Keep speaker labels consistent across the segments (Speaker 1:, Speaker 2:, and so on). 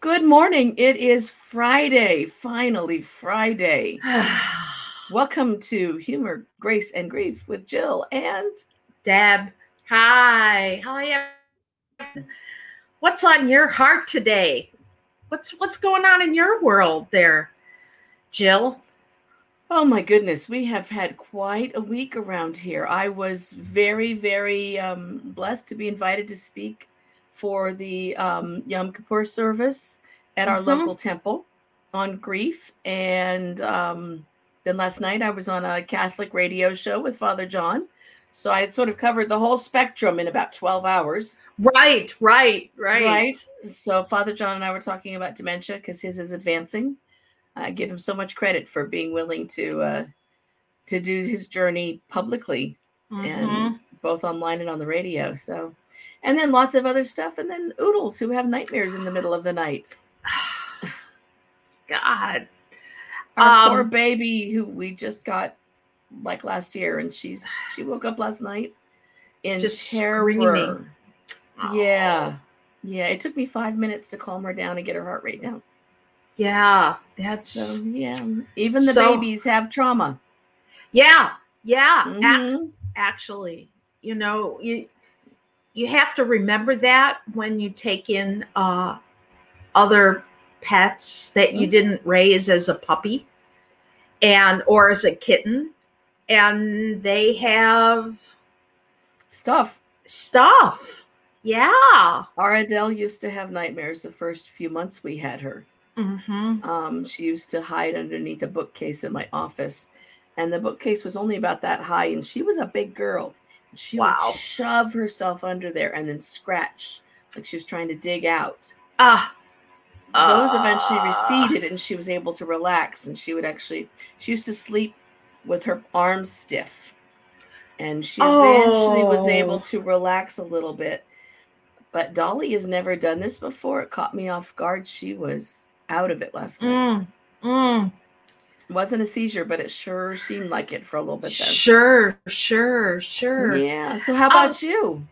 Speaker 1: Good morning. It is Friday, finally Friday. Welcome to Humor, Grace, and Grief with Jill and
Speaker 2: Deb. Hi. Hi. What's on your heart today? What's what's going on in your world there, Jill?
Speaker 1: Oh my goodness, we have had quite a week around here. I was very, very um, blessed to be invited to speak for the um, Yom Kippur service at our
Speaker 2: Mhm.
Speaker 1: local temple on grief. And um, then last night I was on a Catholic radio show with Father John. So I sort of covered the whole spectrum in about 12 hours.
Speaker 2: Right, right, right.
Speaker 1: Right. So Father John and I were talking about dementia because his is advancing. I give him so much credit for being willing to uh, to do his journey publicly
Speaker 2: Mhm.
Speaker 1: and both online and on the radio. So, and then lots of other stuff, and then oodles who have nightmares in the middle of the night.
Speaker 2: God.
Speaker 1: Our poor
Speaker 2: Um,
Speaker 1: baby who we just got like last year, and she's she woke up last night in
Speaker 2: Just
Speaker 1: terror.
Speaker 2: screaming.
Speaker 1: Yeah, yeah. It took me five minutes to calm her down and get her heart rate down.
Speaker 2: Yeah. That's
Speaker 1: so yeah. Even the
Speaker 2: So-
Speaker 1: babies have trauma.
Speaker 2: yeah, yeah. ac-
Speaker 1: Mhm.
Speaker 2: actually, you know, you you have to remember that when you take in uh other pets that you
Speaker 1: Mhm.
Speaker 2: didn't raise as a puppy and or as a kitten and they have
Speaker 1: Stuff.
Speaker 2: stuff yeah
Speaker 1: Our Adele used to have nightmares the first few months we had her.
Speaker 2: mm-hmm.
Speaker 1: Um, she used to hide underneath a bookcase in my office, and the bookcase was only about that high, and she was a big girl. She
Speaker 2: Wow.
Speaker 1: would shove herself under there and then scratch like she was trying to dig out.
Speaker 2: ah
Speaker 1: Those eventually
Speaker 2: ah.
Speaker 1: receded, and she was able to relax. And she would actually, she used to sleep with her arms stiff, and she eventually was able
Speaker 2: Oh.
Speaker 1: to relax a little bit. But Dolly has never done this before. It caught me off guard. She was out of it last night.
Speaker 2: Mm, mm.
Speaker 1: Wasn't a seizure, but it sure seemed like it for a little bit
Speaker 2: sure sure sure
Speaker 1: Yeah. So how about you?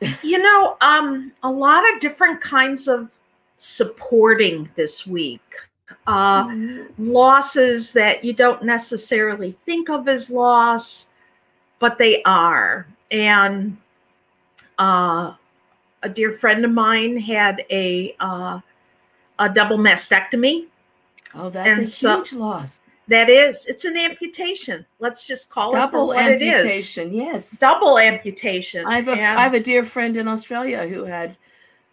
Speaker 2: you know um a lot of different kinds of supporting this week uh
Speaker 1: Mhm.
Speaker 2: losses that you don't necessarily think of as loss but they are and uh a dear friend of mine had a uh a double mastectomy
Speaker 1: Oh, that's
Speaker 2: and
Speaker 1: a
Speaker 2: so-
Speaker 1: huge loss.
Speaker 2: That is it's an amputation let's just call
Speaker 1: Double
Speaker 2: what it is
Speaker 1: amputation. Yes.
Speaker 2: double amputation
Speaker 1: I have a
Speaker 2: And-
Speaker 1: I have a dear friend in Australia who had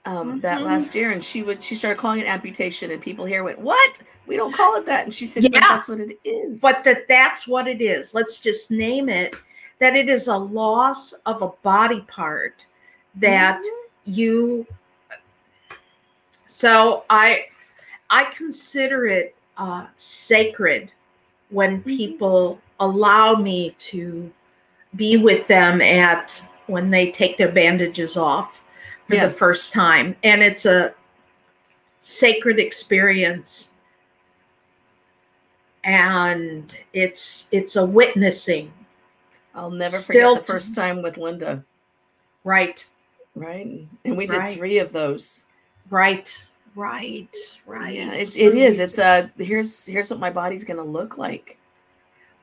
Speaker 1: um, that
Speaker 2: Mhm.
Speaker 1: last year, and she would she started calling it amputation, and people here went, "What? We don't call it that." And she said, "But
Speaker 2: Yeah.
Speaker 1: that's what it is."
Speaker 2: but that that's what it is let's just name it that it is a loss of a body part that
Speaker 1: Mhm.
Speaker 2: you so i i consider it uh sacred when
Speaker 1: Mhm.
Speaker 2: people allow me to be with them at when they take their bandages off for the first time and it's a sacred experience and it's it's a witnessing
Speaker 1: I'll never
Speaker 2: Still
Speaker 1: forget the first time with Linda,
Speaker 2: right
Speaker 1: right? And we did
Speaker 2: Right.
Speaker 1: three of those.
Speaker 2: right right right
Speaker 1: Yeah, it's
Speaker 2: So
Speaker 1: it is. It's a here's here's what my body's gonna look like.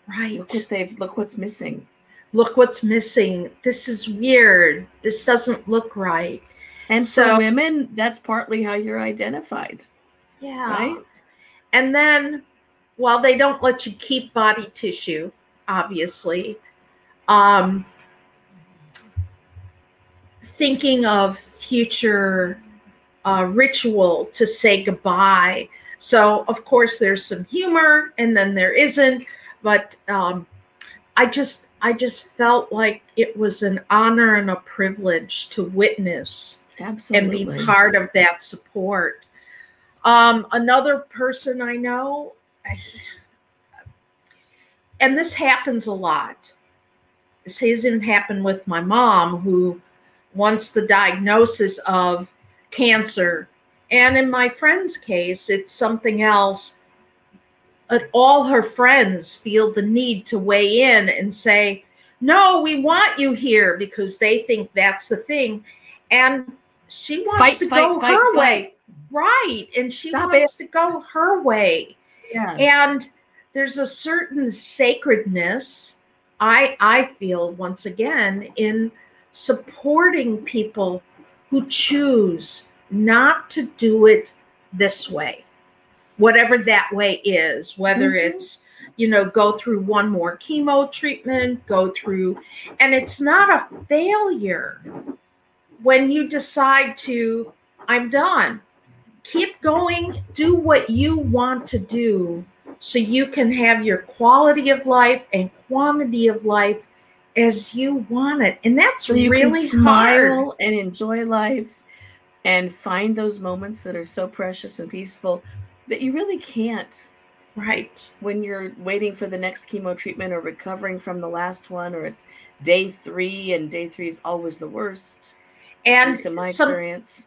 Speaker 2: right
Speaker 1: Look what they've look what's missing.
Speaker 2: look what's missing this is weird this doesn't look right
Speaker 1: And for
Speaker 2: So-
Speaker 1: women, that's partly how you're identified,
Speaker 2: yeah
Speaker 1: right?
Speaker 2: and then while they don't let you keep body tissue obviously um thinking of future uh, ritual to say goodbye so of course there's some humor and then there isn't but um i just i just felt like it was an honor and a privilege to witness
Speaker 1: Absolutely.
Speaker 2: and be part of that support. Um, another person I know, and this happens a lot. This hasn't happened with my mom, who once the diagnosis of cancer, and in my friend's case, it's something else. But all her friends feel the need to weigh in and say, No, we want you here because they think that's the thing. And she wants
Speaker 1: Fight,
Speaker 2: to
Speaker 1: fight,
Speaker 2: go
Speaker 1: fight,
Speaker 2: her way. right and she
Speaker 1: Stop
Speaker 2: wants to go her way
Speaker 1: Yeah.
Speaker 2: and there's a certain sacredness i i feel once again in supporting people who choose not to do it this way whatever that way is whether
Speaker 1: Mhm.
Speaker 2: it's you know go through one more chemo treatment go through and it's not a failure when you decide to i'm done keep going do what you want to do so you can have your quality of life and quantity of life as you want it. And that's
Speaker 1: so you
Speaker 2: really
Speaker 1: can smile
Speaker 2: hard.
Speaker 1: and enjoy life and find those moments that are so precious and peaceful that you really can't
Speaker 2: right.
Speaker 1: when you're waiting for the next chemo treatment or recovering from the last one or it's day three and day three is always the worst.
Speaker 2: And
Speaker 1: in my
Speaker 2: some,
Speaker 1: experience.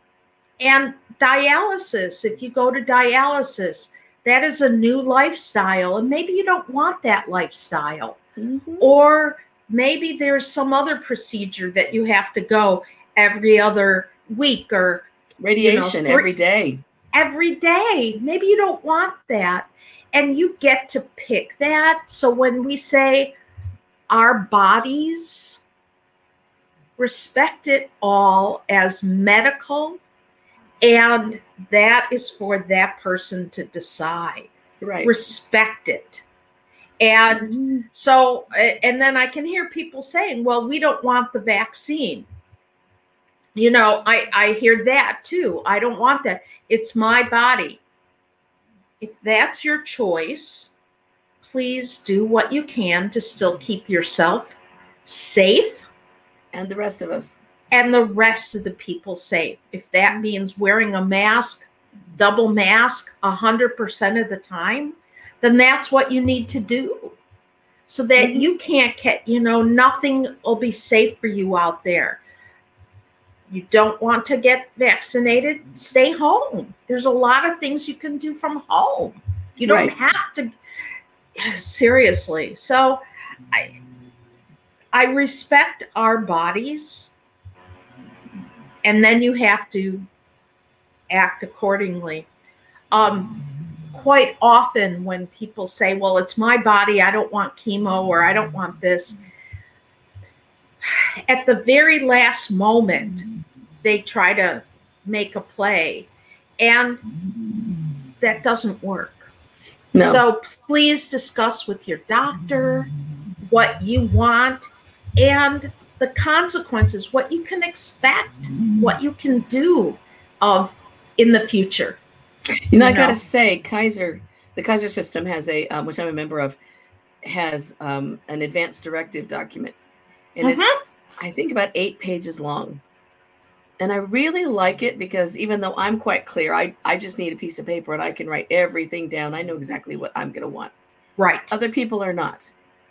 Speaker 2: and dialysis. If you go to dialysis that is a new lifestyle and maybe you don't want that lifestyle.
Speaker 1: Mhm.
Speaker 2: or maybe there's some other procedure that you have to go every other week or
Speaker 1: radiation
Speaker 2: three-
Speaker 1: every day
Speaker 2: every day. Maybe you don't want that. And you get to pick that. So when we say our bodies, respect it all as medical, and that is for that person to decide.
Speaker 1: right
Speaker 2: Respect it. And
Speaker 1: Mhm.
Speaker 2: so, and then I can hear people saying, well, we don't want the vaccine. You know, I, I hear that too. I don't want that. It's my body. If that's your choice, please do what you can to still keep yourself safe
Speaker 1: and the rest of us
Speaker 2: and the rest of the people safe. If that means wearing a mask, double mask 100% of the time, then that's what you need to do. So that
Speaker 1: Mhm.
Speaker 2: you can't get, you know, nothing will be safe for you out there. You don't want to get vaccinated, stay home. There's a lot of things you can do from home. You don't
Speaker 1: Right.
Speaker 2: have to seriously. So I I respect our bodies and then you have to act accordingly. Um, quite often, when people say, Well, it's my body, I don't want chemo or I don't want this, at the very last moment, they try to make a play, and that doesn't work.
Speaker 1: no
Speaker 2: So please discuss with your doctor what you want and the consequences, what you can expect, what you can do of in the future.
Speaker 1: You know, I gotta say, Kaiser, the Kaiser system has a, um, which I'm a member of, has um, an advanced directive document, and
Speaker 2: Mhm.
Speaker 1: it's I think about eight pages long, and I really like it because even though I'm quite clear, I I just need a piece of paper and I can write everything down. I know exactly what I'm gonna want.
Speaker 2: Right.
Speaker 1: Other people are not,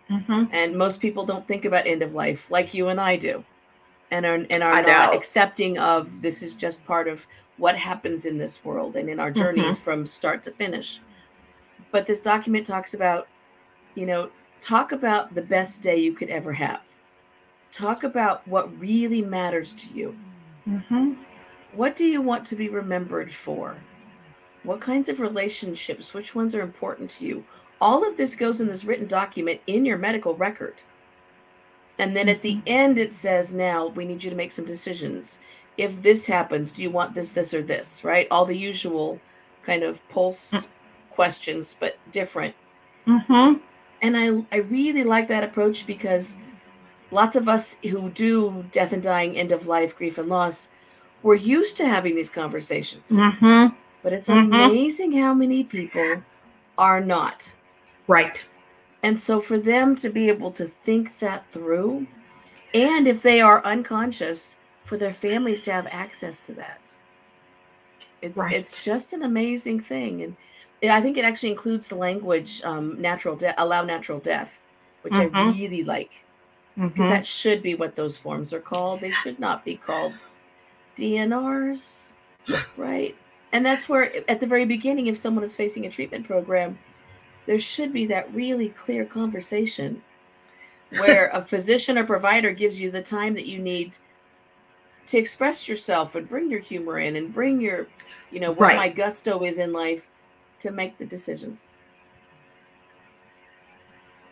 Speaker 2: hmm
Speaker 1: and most people don't think about end of life like you and I do, and are and are
Speaker 2: I
Speaker 1: not
Speaker 2: know.
Speaker 1: accepting of this is just part of what happens in this world and in our journeys from start to finish. But this document talks about, you know, talk about the best day you could ever have. Talk about what really matters to you.
Speaker 2: hmm
Speaker 1: What do you want to be remembered for? What kinds of relationships? Which ones are important to you? All of this goes in this written document in your medical record. And then at the
Speaker 2: Mhm.
Speaker 1: end, it says, now we need you to make some decisions. If this happens, do you want this, this, or this? Right? All the usual kind of POLST questions, but different.
Speaker 2: hmm
Speaker 1: And I, I really like that approach because lots of us who do death and dying, end of life, grief and loss, we're used to having these conversations.
Speaker 2: hmm
Speaker 1: But it's
Speaker 2: Mhm.
Speaker 1: amazing how many people are not.
Speaker 2: Right.
Speaker 1: And so for them to be able to think that through, and if they are unconscious, for their families to have access to that. It's
Speaker 2: Right.
Speaker 1: it's just an amazing thing. And it, I think it actually includes the language um, natural death, allow natural death, which I
Speaker 2: Mhm.
Speaker 1: really like. Because
Speaker 2: Mhm.
Speaker 1: that should be what those forms are called. They should not be called DNRs, right? And that's where, at the very beginning, if someone is facing a treatment program, there should be that really clear conversation where a physician or provider gives you the time that you need to express yourself and bring your humor in and bring your, you know, what
Speaker 2: Right.
Speaker 1: my gusto is in life to make the decisions.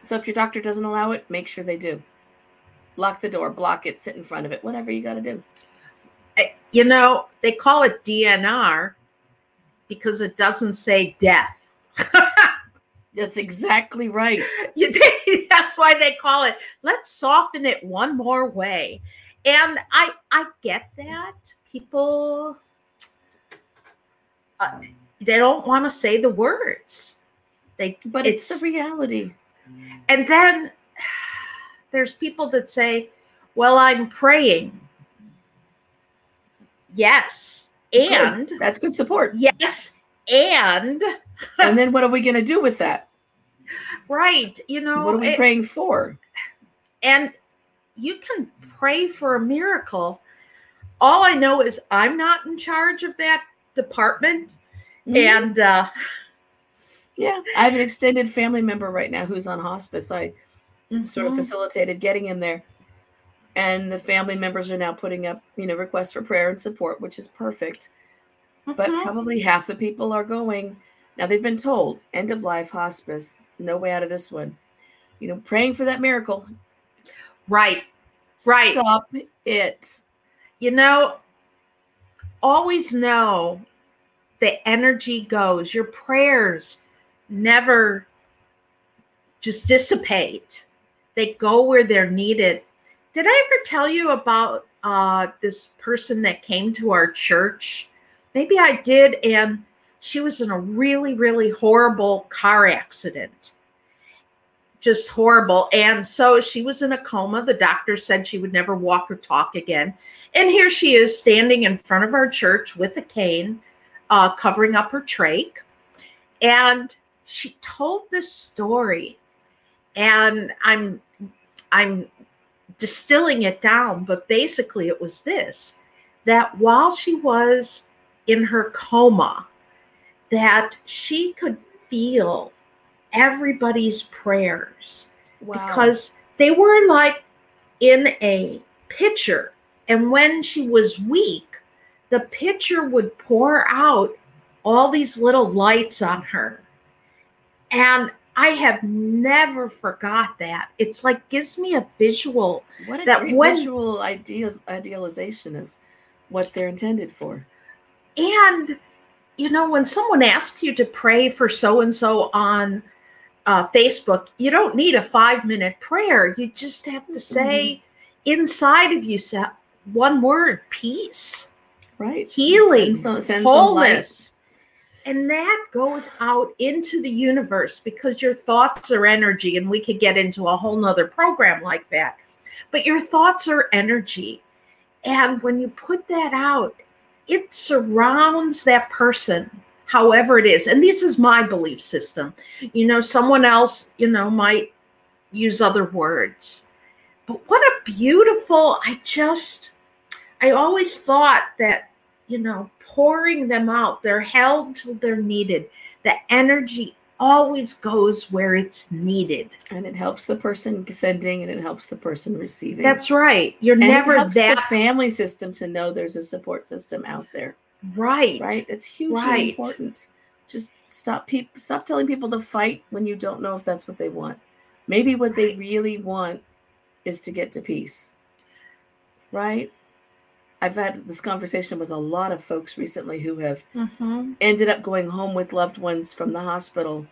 Speaker 1: So if your doctor doesn't allow it, make sure they do. Lock the door, block it, sit in front of it, whatever you got to do.
Speaker 2: You know, they call it DNR because it doesn't say death.
Speaker 1: That's exactly right.
Speaker 2: That's why they call it. Let's soften it one more way. And I I get that people uh, they don't want to say the words. They
Speaker 1: But it's,
Speaker 2: It's-
Speaker 1: the reality.
Speaker 2: and then there's people that say, "Well, I'm praying." Yes.
Speaker 1: Good.
Speaker 2: And
Speaker 1: That's good support.
Speaker 2: yes, and
Speaker 1: and then what are we going to do with that?
Speaker 2: right, you know,
Speaker 1: What are we
Speaker 2: it-
Speaker 1: praying for?
Speaker 2: and you can pray for a miracle. All I know is I'm not in charge of that department,
Speaker 1: Mhm.
Speaker 2: and uh,
Speaker 1: yeah, I have an extended family member right now who's on hospice. I sort of
Speaker 2: mhm,
Speaker 1: facilitated getting him there. And the family members are now putting up, you know, requests for prayer and support, which is perfect. But
Speaker 2: mhm.
Speaker 1: probably half the people are going. Now they've been told end of life hospice, no way out of this one. You know, praying for that miracle.
Speaker 2: Right, Right.
Speaker 1: Stop it.
Speaker 2: you know, always know the energy goes. Your prayers never just dissipate. They go where they're needed. Did I ever tell you about uh, this person that came to our church? Maybe I did, and she was in a really, really horrible car accident. Just horrible. And so she was in a coma. The doctor said she would never walk or talk again. And here she is standing in front of our church with a cane, uh, covering up her trach. And she told this story. And I'm I'm distilling it down, but basically it was this that while she was in her coma, that she could feel everybody's prayers
Speaker 1: Wow.
Speaker 2: because they were like in a pitcher. And when she was weak, the pitcher would pour out all these little lights on her. And I have never forgot that. It's like gives me a visual.
Speaker 1: what a
Speaker 2: that when-
Speaker 1: visual ideas idealization of what they're intended for.
Speaker 2: And, you know, when someone asks you to pray for so and so on uh, Facebook, you don't need a five minute prayer. You just have to say inside of you say one word peace,
Speaker 1: Right.
Speaker 2: Healing,
Speaker 1: Send some, send some light.
Speaker 2: wholeness. And that goes out into the universe because your thoughts are energy. And we could get into a whole nother program like that. But your thoughts are energy. And when you put that out, it surrounds that person, however it is. And this is my belief system. You know, someone else, you know, might use other words. But what a beautiful, I just, I always thought that, you know, pouring them out, they're held till they're needed. The energy always goes where it's needed.
Speaker 1: And it helps the person sending and it helps the person receiving.
Speaker 2: That's right. You're
Speaker 1: and
Speaker 2: never
Speaker 1: it helps the
Speaker 2: that
Speaker 1: family system to know there's a support system out there.
Speaker 2: Right.
Speaker 1: Right? It's hugely
Speaker 2: Right.
Speaker 1: important. Just stop people stop telling people to fight when you don't know if that's what they want. Maybe what they really want is to get to peace. Right? I've had this conversation with a lot of folks recently who have
Speaker 2: Mhm,
Speaker 1: ended up going home with loved ones from the hospital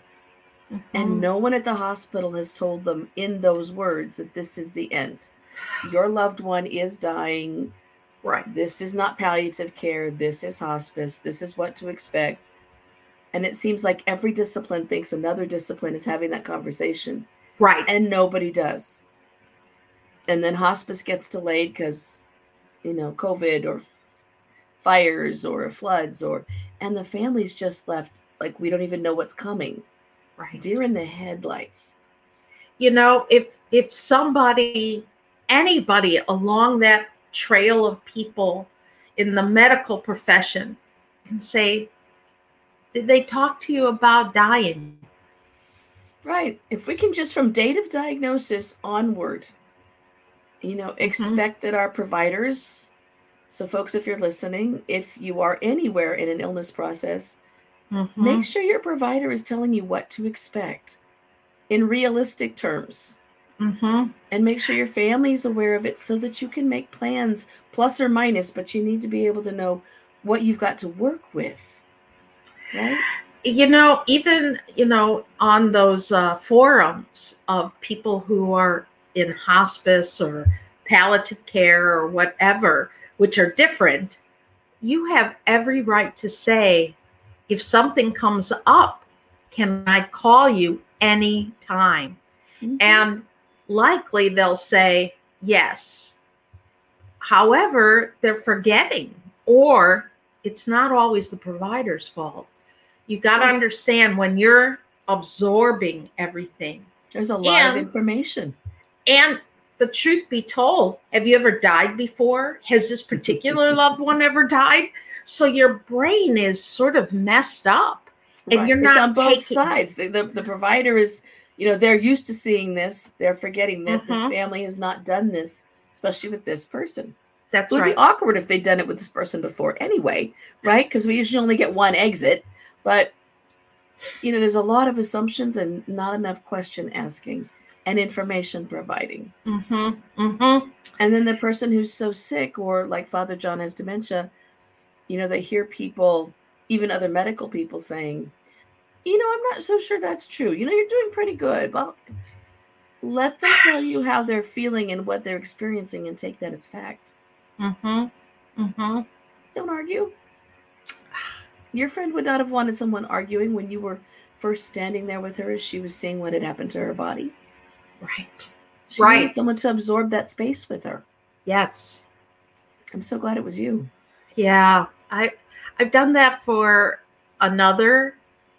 Speaker 2: mhm.
Speaker 1: and no one at the hospital has told them in those words that this is the end. Your loved one is dying.
Speaker 2: Right.
Speaker 1: This is not palliative care. This is hospice. This is what to expect. And it seems like every discipline thinks another discipline is having that conversation,
Speaker 2: Right.
Speaker 1: and nobody does. And then hospice gets delayed because, you know, COVID or f- fires or floods, or, and the family's just left like we don't even know what's coming.
Speaker 2: right.
Speaker 1: Deer in the headlights.
Speaker 2: you know if if somebody anybody along that trail of people in the medical profession and say did they talk to you about dying
Speaker 1: Right. If we can just from date of diagnosis onward, you know, expect that our providers So, folks, if you're listening, if you are anywhere in an illness process,
Speaker 2: Mhm.
Speaker 1: make sure your provider is telling you what to expect in realistic terms.
Speaker 2: Mhm.
Speaker 1: And make sure your family's aware of it so that you can make plans, plus or minus, but you need to be able to know what you've got to work with. Right?
Speaker 2: you know even you know on those uh, forums of people who are in hospice or palliative care or whatever which are different you have every right to say if something comes up can i call you anytime
Speaker 1: Mhm.
Speaker 2: and likely they'll say yes however they're forgetting or it's not always the provider's fault you got to
Speaker 1: Right.
Speaker 2: understand when you're absorbing everything
Speaker 1: There's a lot of information.
Speaker 2: and the truth be told have you ever died before has this particular loved one ever died so your brain is sort of messed up and you're not It's
Speaker 1: on both
Speaker 2: taking-
Speaker 1: sides. The, the the provider is, you know, they're used to seeing this. They're forgetting that this
Speaker 2: Mhm.
Speaker 1: family has not done this, especially with this person.
Speaker 2: that's
Speaker 1: It would
Speaker 2: right
Speaker 1: be awkward if they'd done it with this person before anyway, right? Because we usually only get one exit, but you know, there's a lot of assumptions and not enough question asking and information providing.
Speaker 2: mm-hmm, mm-hmm.
Speaker 1: And then the person who's so sick, or like Father John has dementia, you know, they hear people, even other medical people saying, you know, I'm not so sure that's true. You know, you're doing pretty good. Well, let them tell you how they're feeling and what they're experiencing and take that as fact.
Speaker 2: Mm-hmm. Mm-hmm.
Speaker 1: Don't argue. Your friend would not have wanted someone arguing when you were first standing there with her as she was seeing what had happened to her body.
Speaker 2: Right.
Speaker 1: She
Speaker 2: Right.
Speaker 1: someone to absorb that space with her.
Speaker 2: Yes.
Speaker 1: I'm so glad it was you.
Speaker 2: Yeah. I I've done that for another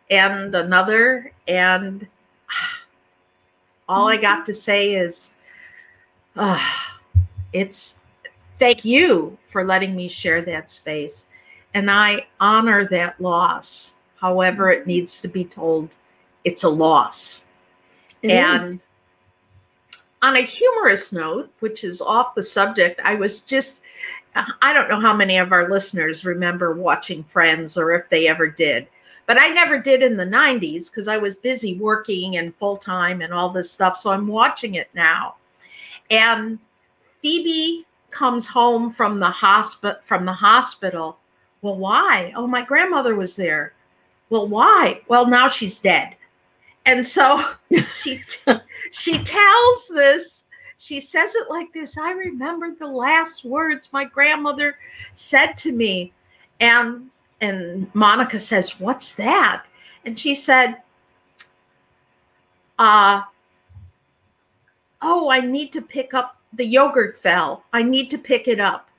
Speaker 2: and another and all I got to say is uh, it's thank you for letting me share that space. And I honor that loss. However, it needs to be told it's a loss.
Speaker 1: It
Speaker 2: and
Speaker 1: is.
Speaker 2: on a humorous note, which is off the subject, I was just, I don't know how many of our listeners remember watching Friends or if they ever did, but I never did in the 90s because I was busy working and full time and all this stuff. So I'm watching it now. And Phoebe comes home from the hospital from the hospital. Well, why? Oh, my grandmother was there. Well, why? Well, now she's dead. And so she she tells this she says it like this i remember the last words my grandmother said to me and and monica says what's that and she said uh oh i need to pick up the yogurt fell i need to pick it up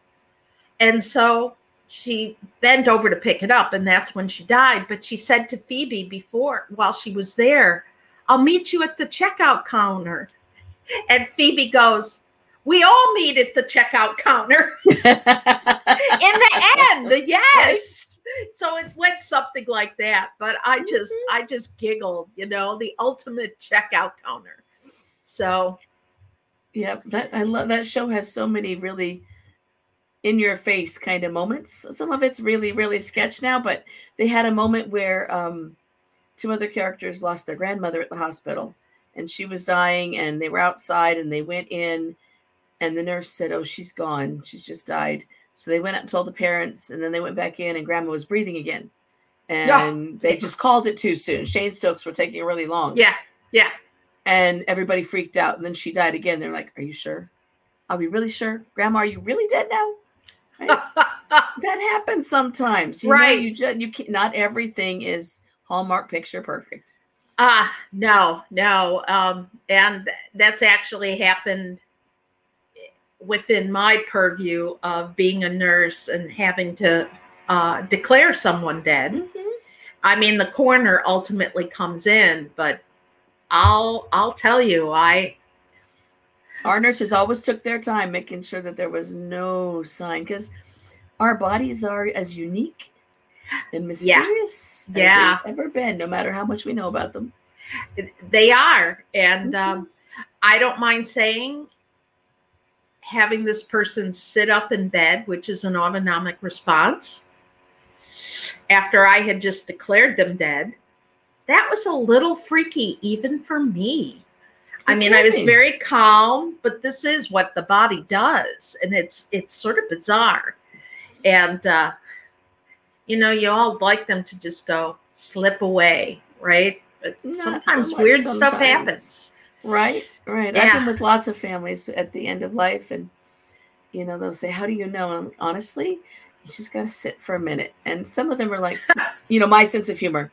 Speaker 2: and so she bent over to pick it up and that's when she died but she said to phoebe before while she was there I'll meet you at the checkout counter. And Phoebe goes, We all meet at the checkout counter. In the end, yes. So it went something like that. But I just I just giggled, you know, the ultimate checkout counter. So
Speaker 1: Yep, that I love that show has so many really in your face kind of moments. Some of it's really really sketch now, but they had a moment where um two other characters lost their grandmother at the hospital and she was dying and they were outside and they went in and the nurse said, "Oh, she's gone. She's just died." So they went up and told the parents and then they went back in and grandma was breathing again. And they just called it too soon. Cheyne-Stokes were taking really long.
Speaker 2: yeah, yeah.
Speaker 1: And everybody freaked out. And then she died again. They're like, Are you sure? Are we really sure? Grandma, are you really dead now? Right? that happens sometimes. You
Speaker 2: Right.
Speaker 1: Know, you just you can't not everything is Hallmark picture perfect.
Speaker 2: Ah, no, no. Um, and that's actually happened within my purview of being a nurse and having to uh, declare someone dead. I mean, the coroner ultimately comes in, but I'll I'll tell you, I
Speaker 1: Our nurses always took their time making sure that there was no sign because our bodies are as unique and mysterious
Speaker 2: Yeah.
Speaker 1: as they've ever been, no matter how much we know about them.
Speaker 2: they are, and um, I don't mind saying, having this person sit up in bed, which is an autonomic response, after I had just declared them dead, that was a little freaky, even for me. I mean, I was very calm, but this is what the body does, and it's it's sort of bizarre. And uh, you know, you all like them to just go slip away, right? But
Speaker 1: Not
Speaker 2: sometimes
Speaker 1: much
Speaker 2: weird stuff happens.
Speaker 1: Right, right. I've been with lots of families at the end of life, and you know they'll say, "How do you know?" And I'm honestly, you just got to sit for a minute. And some of them are like, you know, my sense of humor.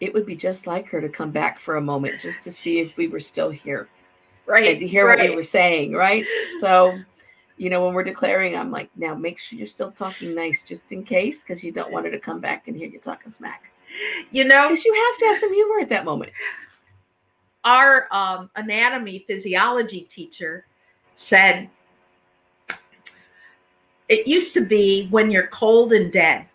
Speaker 1: It would be just like her to come back for a moment just to see if we were still here
Speaker 2: Right.
Speaker 1: and to hear
Speaker 2: right.
Speaker 1: what we were saying, right? So, you know, when we're declaring, I'm like, now make sure you're still talking nice just in case, because you don't want her to come back and hear you talking smack.
Speaker 2: you know,
Speaker 1: Because you have to have some humor at that moment.
Speaker 2: Our um, anatomy physiology teacher said it used to be when you're cold and dead.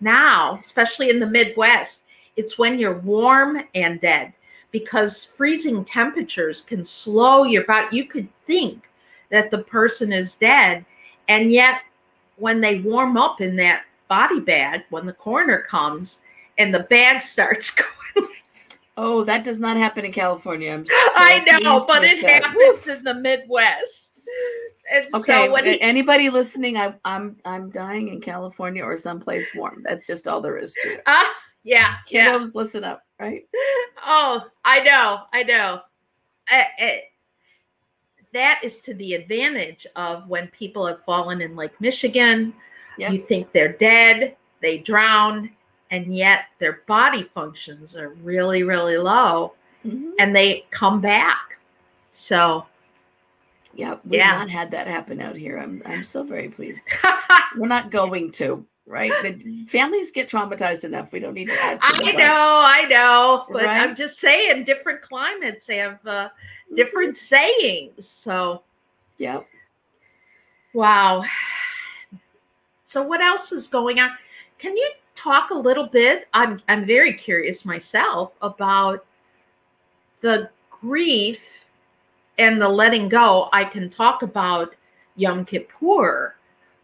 Speaker 2: Now, especially in the Midwest, it's when you're warm and dead because freezing temperatures can slow your body. You could think that the person is dead, and yet when they warm up in that body bag, when the coroner comes and the bag starts going.
Speaker 1: Oh, that does not happen in California. I'm so
Speaker 2: I know, but it
Speaker 1: that.
Speaker 2: happens in the Midwest. And
Speaker 1: Okay,
Speaker 2: so when he,
Speaker 1: anybody listening, I, I'm I'm dying in California or someplace warm. That's just all there is to it.
Speaker 2: ah, yeah, yeah.
Speaker 1: Kiddos, listen up, right?
Speaker 2: Oh, I know, I know. Uh, uh, that is to the advantage of when people have fallen in Lake Michigan.
Speaker 1: Yep.
Speaker 2: You think they're dead, they drowned, and yet their body functions are really, really low,
Speaker 1: Mhm.
Speaker 2: and they come back. So,
Speaker 1: Yeah, we've
Speaker 2: Yeah.
Speaker 1: not had that happen out here. I'm I'm so very pleased. We're not going to, right? But families get traumatized enough. We don't need to add. To
Speaker 2: I know, I know, but I'm just saying, different climates have uh, different sayings. So,
Speaker 1: Yep.
Speaker 2: wow. So, what else is going on? Can you talk a little bit? I'm I'm very curious myself about the grief and the letting go. I can talk about Yom Kippur,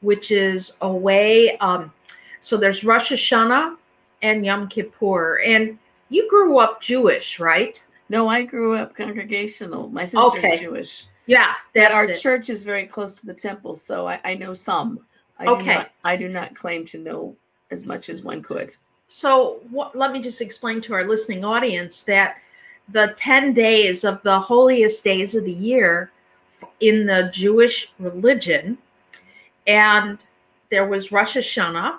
Speaker 2: which is a way. Um, so there's Rosh Hashanah and Yom Kippur, and you grew up Jewish, right?
Speaker 1: No, I grew up congregational. My sister's
Speaker 2: Okay.
Speaker 1: Jewish.
Speaker 2: Yeah,
Speaker 1: But
Speaker 2: that's
Speaker 1: our
Speaker 2: it.
Speaker 1: church is very close to the temple, so I, I know some. I do
Speaker 2: Okay.
Speaker 1: not I do not claim to know as much as one could.
Speaker 2: So, what, let me just explain to our listening audience that the 10 days of the holiest days of the year in the Jewish religion, and there was Rosh Hashanah.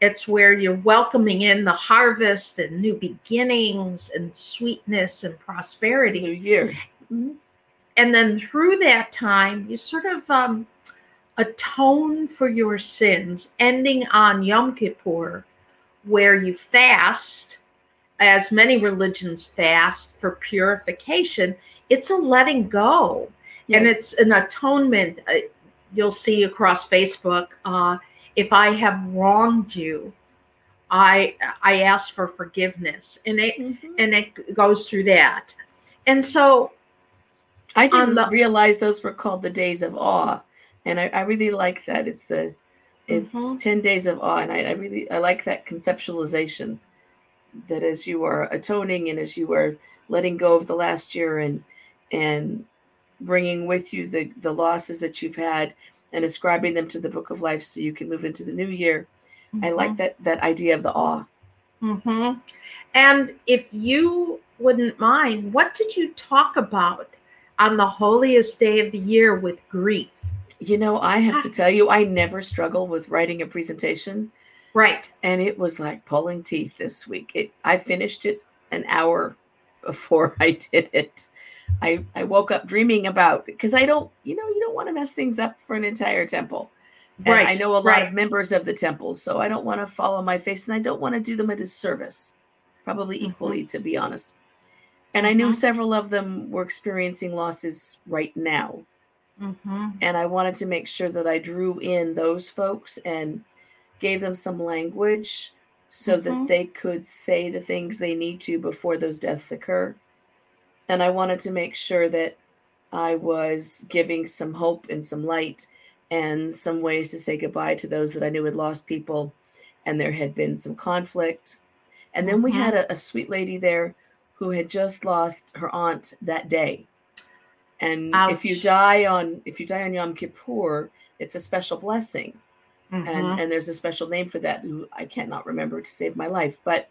Speaker 2: It's where you're welcoming in the harvest and new beginnings and sweetness and prosperity.
Speaker 1: New Year. Mhm.
Speaker 2: and then through that time you sort of um, atone for your sins ending on yom kippur where you fast as many religions fast for purification it's a letting go. And it's an atonement uh, you'll see across facebook uh, if i have wronged you i i ask for forgiveness. And it
Speaker 1: Mhm.
Speaker 2: and it goes through that. And so
Speaker 1: I didn't
Speaker 2: the-
Speaker 1: realize those were called the days of awe, and I, I really like that. It's the it's
Speaker 2: Mhm.
Speaker 1: ten days of awe, and I, I really I like that conceptualization. That as you are atoning and as you are letting go of the last year and and bringing with you the the losses that you've had and ascribing them to the book of life, so you can move into the new year. I like that that idea of the awe.
Speaker 2: hmm And if you wouldn't mind, what did you talk about on the holiest day of the year with grief?
Speaker 1: You know, I have to tell you, I never struggle with writing a presentation.
Speaker 2: Right.
Speaker 1: and it was like pulling teeth this week. It I finished it an hour before I did it. I I woke up dreaming about because I don't, you know, you don't want to mess things up for an entire temple. And
Speaker 2: right.
Speaker 1: I know a lot
Speaker 2: right.
Speaker 1: of members of the temple, so I don't want to follow my face and I don't want to do them a disservice. Probably
Speaker 2: Mhm.
Speaker 1: equally, to be honest. And I knew
Speaker 2: Mhm.
Speaker 1: several of them were experiencing losses right now
Speaker 2: hmm
Speaker 1: and I wanted to make sure that I drew in those folks and gave them some language so
Speaker 2: Mhm.
Speaker 1: that they could say the things they need to before those deaths occur. And I wanted to make sure that I was giving some hope and some light and some ways to say goodbye to those that I knew had lost people and there had been some conflict. And then we
Speaker 2: Mhm.
Speaker 1: had a, a sweet lady there who had just lost her aunt that day. And if you die on if you die on Yom Kippur, it's a special blessing
Speaker 2: Mhm.
Speaker 1: and and there's a special name for that who I cannot remember to save my life. But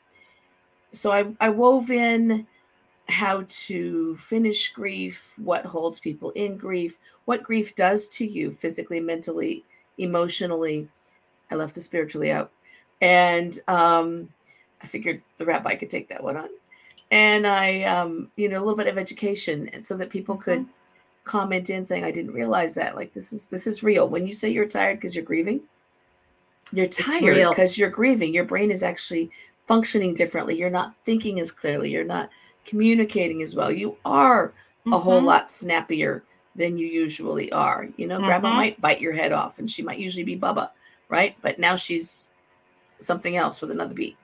Speaker 1: so I, I wove in how to finish grief, what holds people in grief, what grief does to you physically, mentally, emotionally. I left the spiritually out. And um, I figured the rabbi could take that one on. And I, um, you know, a little bit of education, so that people could comment in saying, "I didn't realize that. Like this is this is real." When you say you're tired because you're grieving, you're tired because you're grieving. Your brain is actually functioning differently. You're not thinking as clearly. You're not communicating as well. You are a whole
Speaker 2: Mhm.
Speaker 1: lot snappier than you usually are. You know, grandma
Speaker 2: Mhm.
Speaker 1: might bite your head off and she might usually be Bubba, right? But now she's something else with another beat,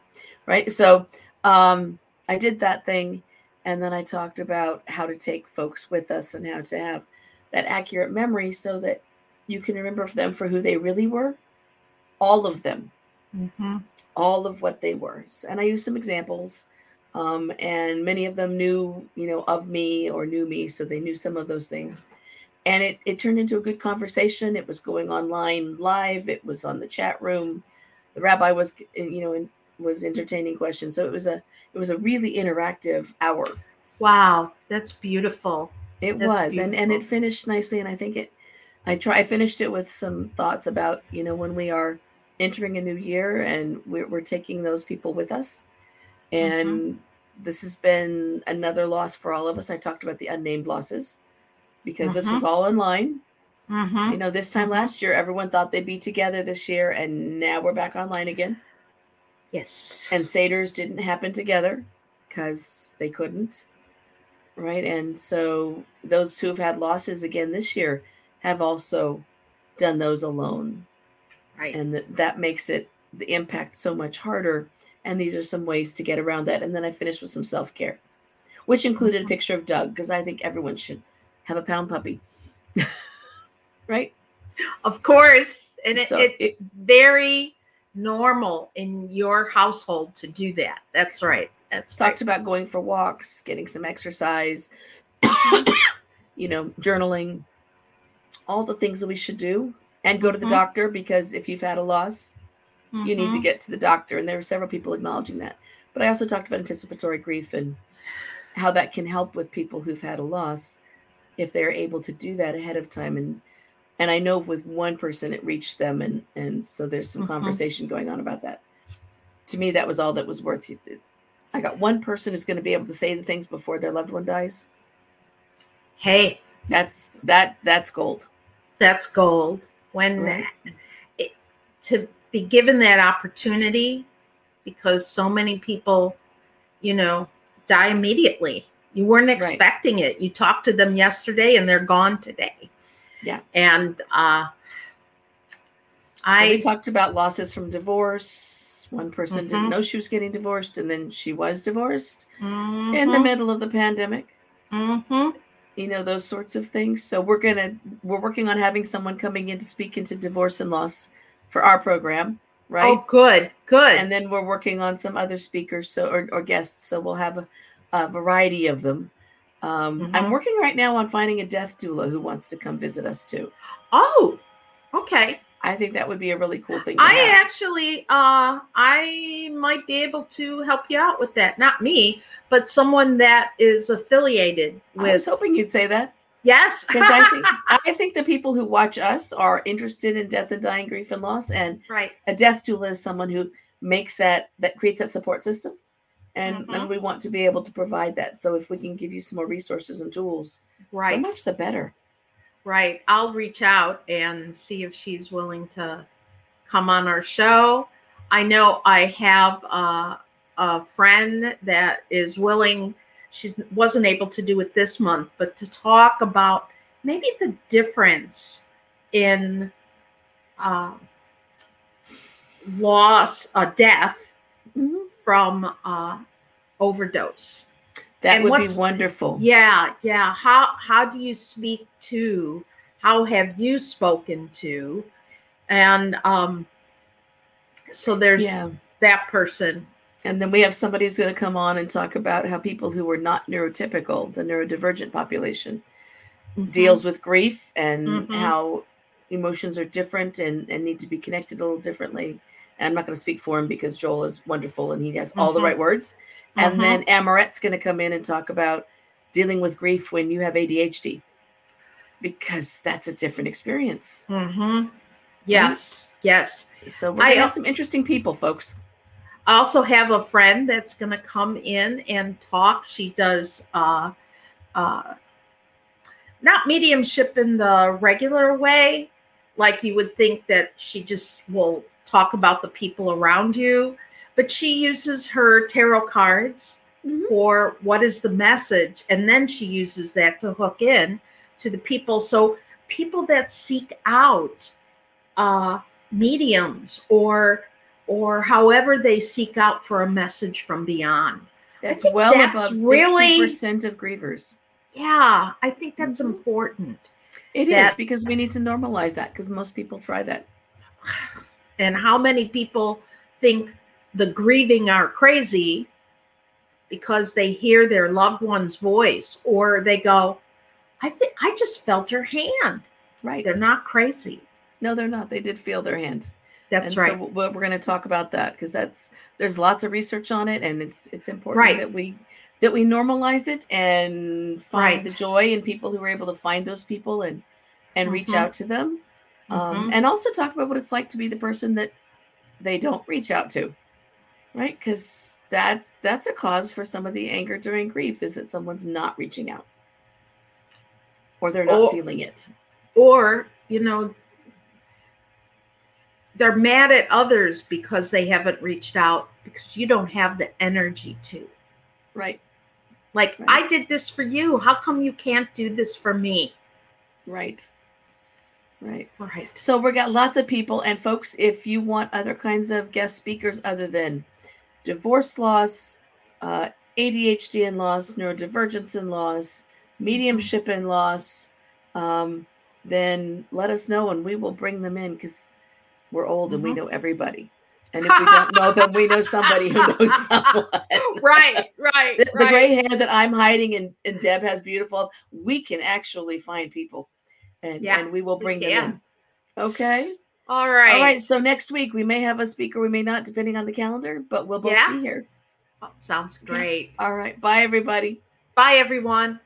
Speaker 1: right? So um, I did that thing. And then I talked about how to take folks with us and how to have that accurate memory so that you can remember them for who they really were. All of them,
Speaker 2: Mhm.
Speaker 1: all of what they were. And I used some examples. Um, and many of them knew, you know, of me or knew me, so they knew some of those things. And it, it turned into a good conversation. It was going online live. It was on the chat room. The rabbi was, you know, in, was entertaining questions. So it was a it was a really interactive hour.
Speaker 2: Wow, that's beautiful.
Speaker 1: It
Speaker 2: That's
Speaker 1: was, and and it finished nicely. And I think it, I try. I finished it with some thoughts about you know when we are entering a new year and we're, we're taking those people with us, and this has been another loss for all of us. I talked about the unnamed losses because this is all online.
Speaker 2: Mhm.
Speaker 1: You know, this time last year, everyone thought they'd be together this year, and now we're back online again.
Speaker 2: Yes.
Speaker 1: and Seder's didn't happen together because they couldn't. Right. And so those who have had losses again this year have also done those alone.
Speaker 2: right.
Speaker 1: And that, that makes it the impact so much harder. And these are some ways to get around that. And then I finished with some self care, which included a
Speaker 2: Mhm.
Speaker 1: picture of Doug because I think everyone should have a pound puppy. right.
Speaker 2: of course, and it,
Speaker 1: So
Speaker 2: it's
Speaker 1: it-
Speaker 2: very normal in your household to do that. That's right. That's
Speaker 1: talked
Speaker 2: right.
Speaker 1: about going for walks, getting some exercise, you know, journaling, all the things that we should do, and go to the
Speaker 2: Mhm.
Speaker 1: doctor because if you've had a loss, you need to
Speaker 2: Mhm.
Speaker 1: get to the doctor. And there were several people acknowledging that. But I also talked about anticipatory grief and how that can help with people who've had a loss if they're able to do that ahead of time. And and I know with one person it reached them, and and so there's some
Speaker 2: Mhm.
Speaker 1: conversation going on about that. To me, that was all that was worth it. I got one person who's going to be able to say the things before their loved one dies.
Speaker 2: Hey,
Speaker 1: That's that that's gold.
Speaker 2: that's gold. When
Speaker 1: Right.
Speaker 2: it, to be given that opportunity, because so many people, you know, die immediately. You weren't
Speaker 1: Right.
Speaker 2: expecting it. You talked to them yesterday and they're gone today.
Speaker 1: Yeah.
Speaker 2: And uh
Speaker 1: So we
Speaker 2: I
Speaker 1: talked about losses from divorce. One person didn't
Speaker 2: Mhm.
Speaker 1: know she was getting divorced, and then she was divorced in the
Speaker 2: Mhm,
Speaker 1: middle of the pandemic.
Speaker 2: mhm.
Speaker 1: You know those sorts of things. So we're gonna we're working on having someone coming in to speak into divorce and loss for our program, right?
Speaker 2: Oh, good, good.
Speaker 1: and then we're working on some other speakers so or, or guests so we'll have a, a variety of them um, i'm
Speaker 2: Mhm.
Speaker 1: working right now on finding a death doula who wants to come visit us too
Speaker 2: oh, okay.
Speaker 1: i think that would be a really cool thing to
Speaker 2: I
Speaker 1: have.
Speaker 2: actually, uh, I might be able to help you out with that. Not me, but someone that is affiliated with.
Speaker 1: i was hoping you'd say that
Speaker 2: Yes,
Speaker 1: because i think i think the people who watch us are interested in death and dying grief and loss and
Speaker 2: right.
Speaker 1: a death doula is someone who makes that that creates that support system and
Speaker 2: Mhm.
Speaker 1: and we want to be able to provide that so if we can give you some more resources and tools
Speaker 2: right so
Speaker 1: much the better
Speaker 2: Right. I'll reach out and see if she's willing to come on our show. I know I have uh, a friend that is willing. She wasn't able to do it this month, but to talk about maybe the difference in uh, loss, uh, death. From uh, overdose.
Speaker 1: That
Speaker 2: And
Speaker 1: would be wonderful.
Speaker 2: Yeah, yeah. How how do you speak to? How have you spoken to? And um so there's
Speaker 1: Yeah.
Speaker 2: that person.
Speaker 1: And then we have somebody who's going to come on and talk about how people who are not neurotypical, the neurodivergent population,
Speaker 2: Mhm.
Speaker 1: deals with grief and
Speaker 2: Mhm.
Speaker 1: how emotions are different and, and need to be connected a little differently. And I'm not going to speak for him because Joel is wonderful and he has all the
Speaker 2: Mhm.
Speaker 1: right words. And
Speaker 2: Mhm.
Speaker 1: then Amarette's going to come in and talk about dealing with grief when you have ADHD because that's a different experience.
Speaker 2: Mhm. Yes, yes.
Speaker 1: So we're
Speaker 2: I
Speaker 1: going to
Speaker 2: al-
Speaker 1: have some interesting people, folks.
Speaker 2: I also have a friend that's going to come in and talk. She does uh, uh, not mediumship in the regular way, like you would think that she just will talk about the people around you, but she uses her tarot cards
Speaker 1: Mhm.
Speaker 2: for what is the message, and then she uses that to hook in to the people. So people that seek out uh, mediums or or however they seek out for a message from beyond.
Speaker 1: That's well
Speaker 2: that's
Speaker 1: above 60% of grievers.
Speaker 2: Yeah, I think that's
Speaker 1: Mhm.
Speaker 2: important.
Speaker 1: It is
Speaker 2: that-
Speaker 1: because we need to normalize that because most people try that.
Speaker 2: And how many people think the grieving are crazy because they hear their loved one's voice or they go, I think I just felt her hand.
Speaker 1: Right.
Speaker 2: They're not crazy.
Speaker 1: No, they're not. They did feel their hand.
Speaker 2: That's
Speaker 1: and
Speaker 2: right.
Speaker 1: So we're going to talk about that because that's there's lots of research on it, and it's it's important
Speaker 2: Right.
Speaker 1: that we that we normalize it and find
Speaker 2: Right.
Speaker 1: the joy in people who are able to find those people and and reach
Speaker 2: Mhm.
Speaker 1: out to them, um,
Speaker 2: Mhm.
Speaker 1: and also talk about what it's like to be the person that they don't reach out to, right? Because that's that's a cause for some of the anger during grief is that someone's not reaching out or they're not
Speaker 2: Or-
Speaker 1: feeling it.
Speaker 2: or, you know, they're mad at others because they haven't reached out because you don't have the energy to.
Speaker 1: Right.
Speaker 2: Like,
Speaker 1: Right.
Speaker 2: I did this for you. How come you can't do this for me?
Speaker 1: Right. Right.
Speaker 2: Right.
Speaker 1: So we got lots of people, and folks, if you want other kinds of guest speakers other than divorce loss, uh, ADHD and loss, neurodivergence and loss, mediumship and loss, um, then let us know, and we will bring them in because we're old and we
Speaker 2: Mhm.
Speaker 1: know everybody. And if we don't know them, we know somebody who knows someone.
Speaker 2: right, right,
Speaker 1: the, the gray hair that I'm hiding and, and Deb has beautiful, we can actually find people and,
Speaker 2: Yeah,
Speaker 1: and we will
Speaker 2: we
Speaker 1: bring them in. Okay.
Speaker 2: All right.
Speaker 1: All right. So next week we may have a speaker, we may not, depending on the calendar, but we'll both
Speaker 2: Yeah.
Speaker 1: be here.
Speaker 2: Oh, sounds great.
Speaker 1: All right. Bye, everybody.
Speaker 2: Bye, everyone.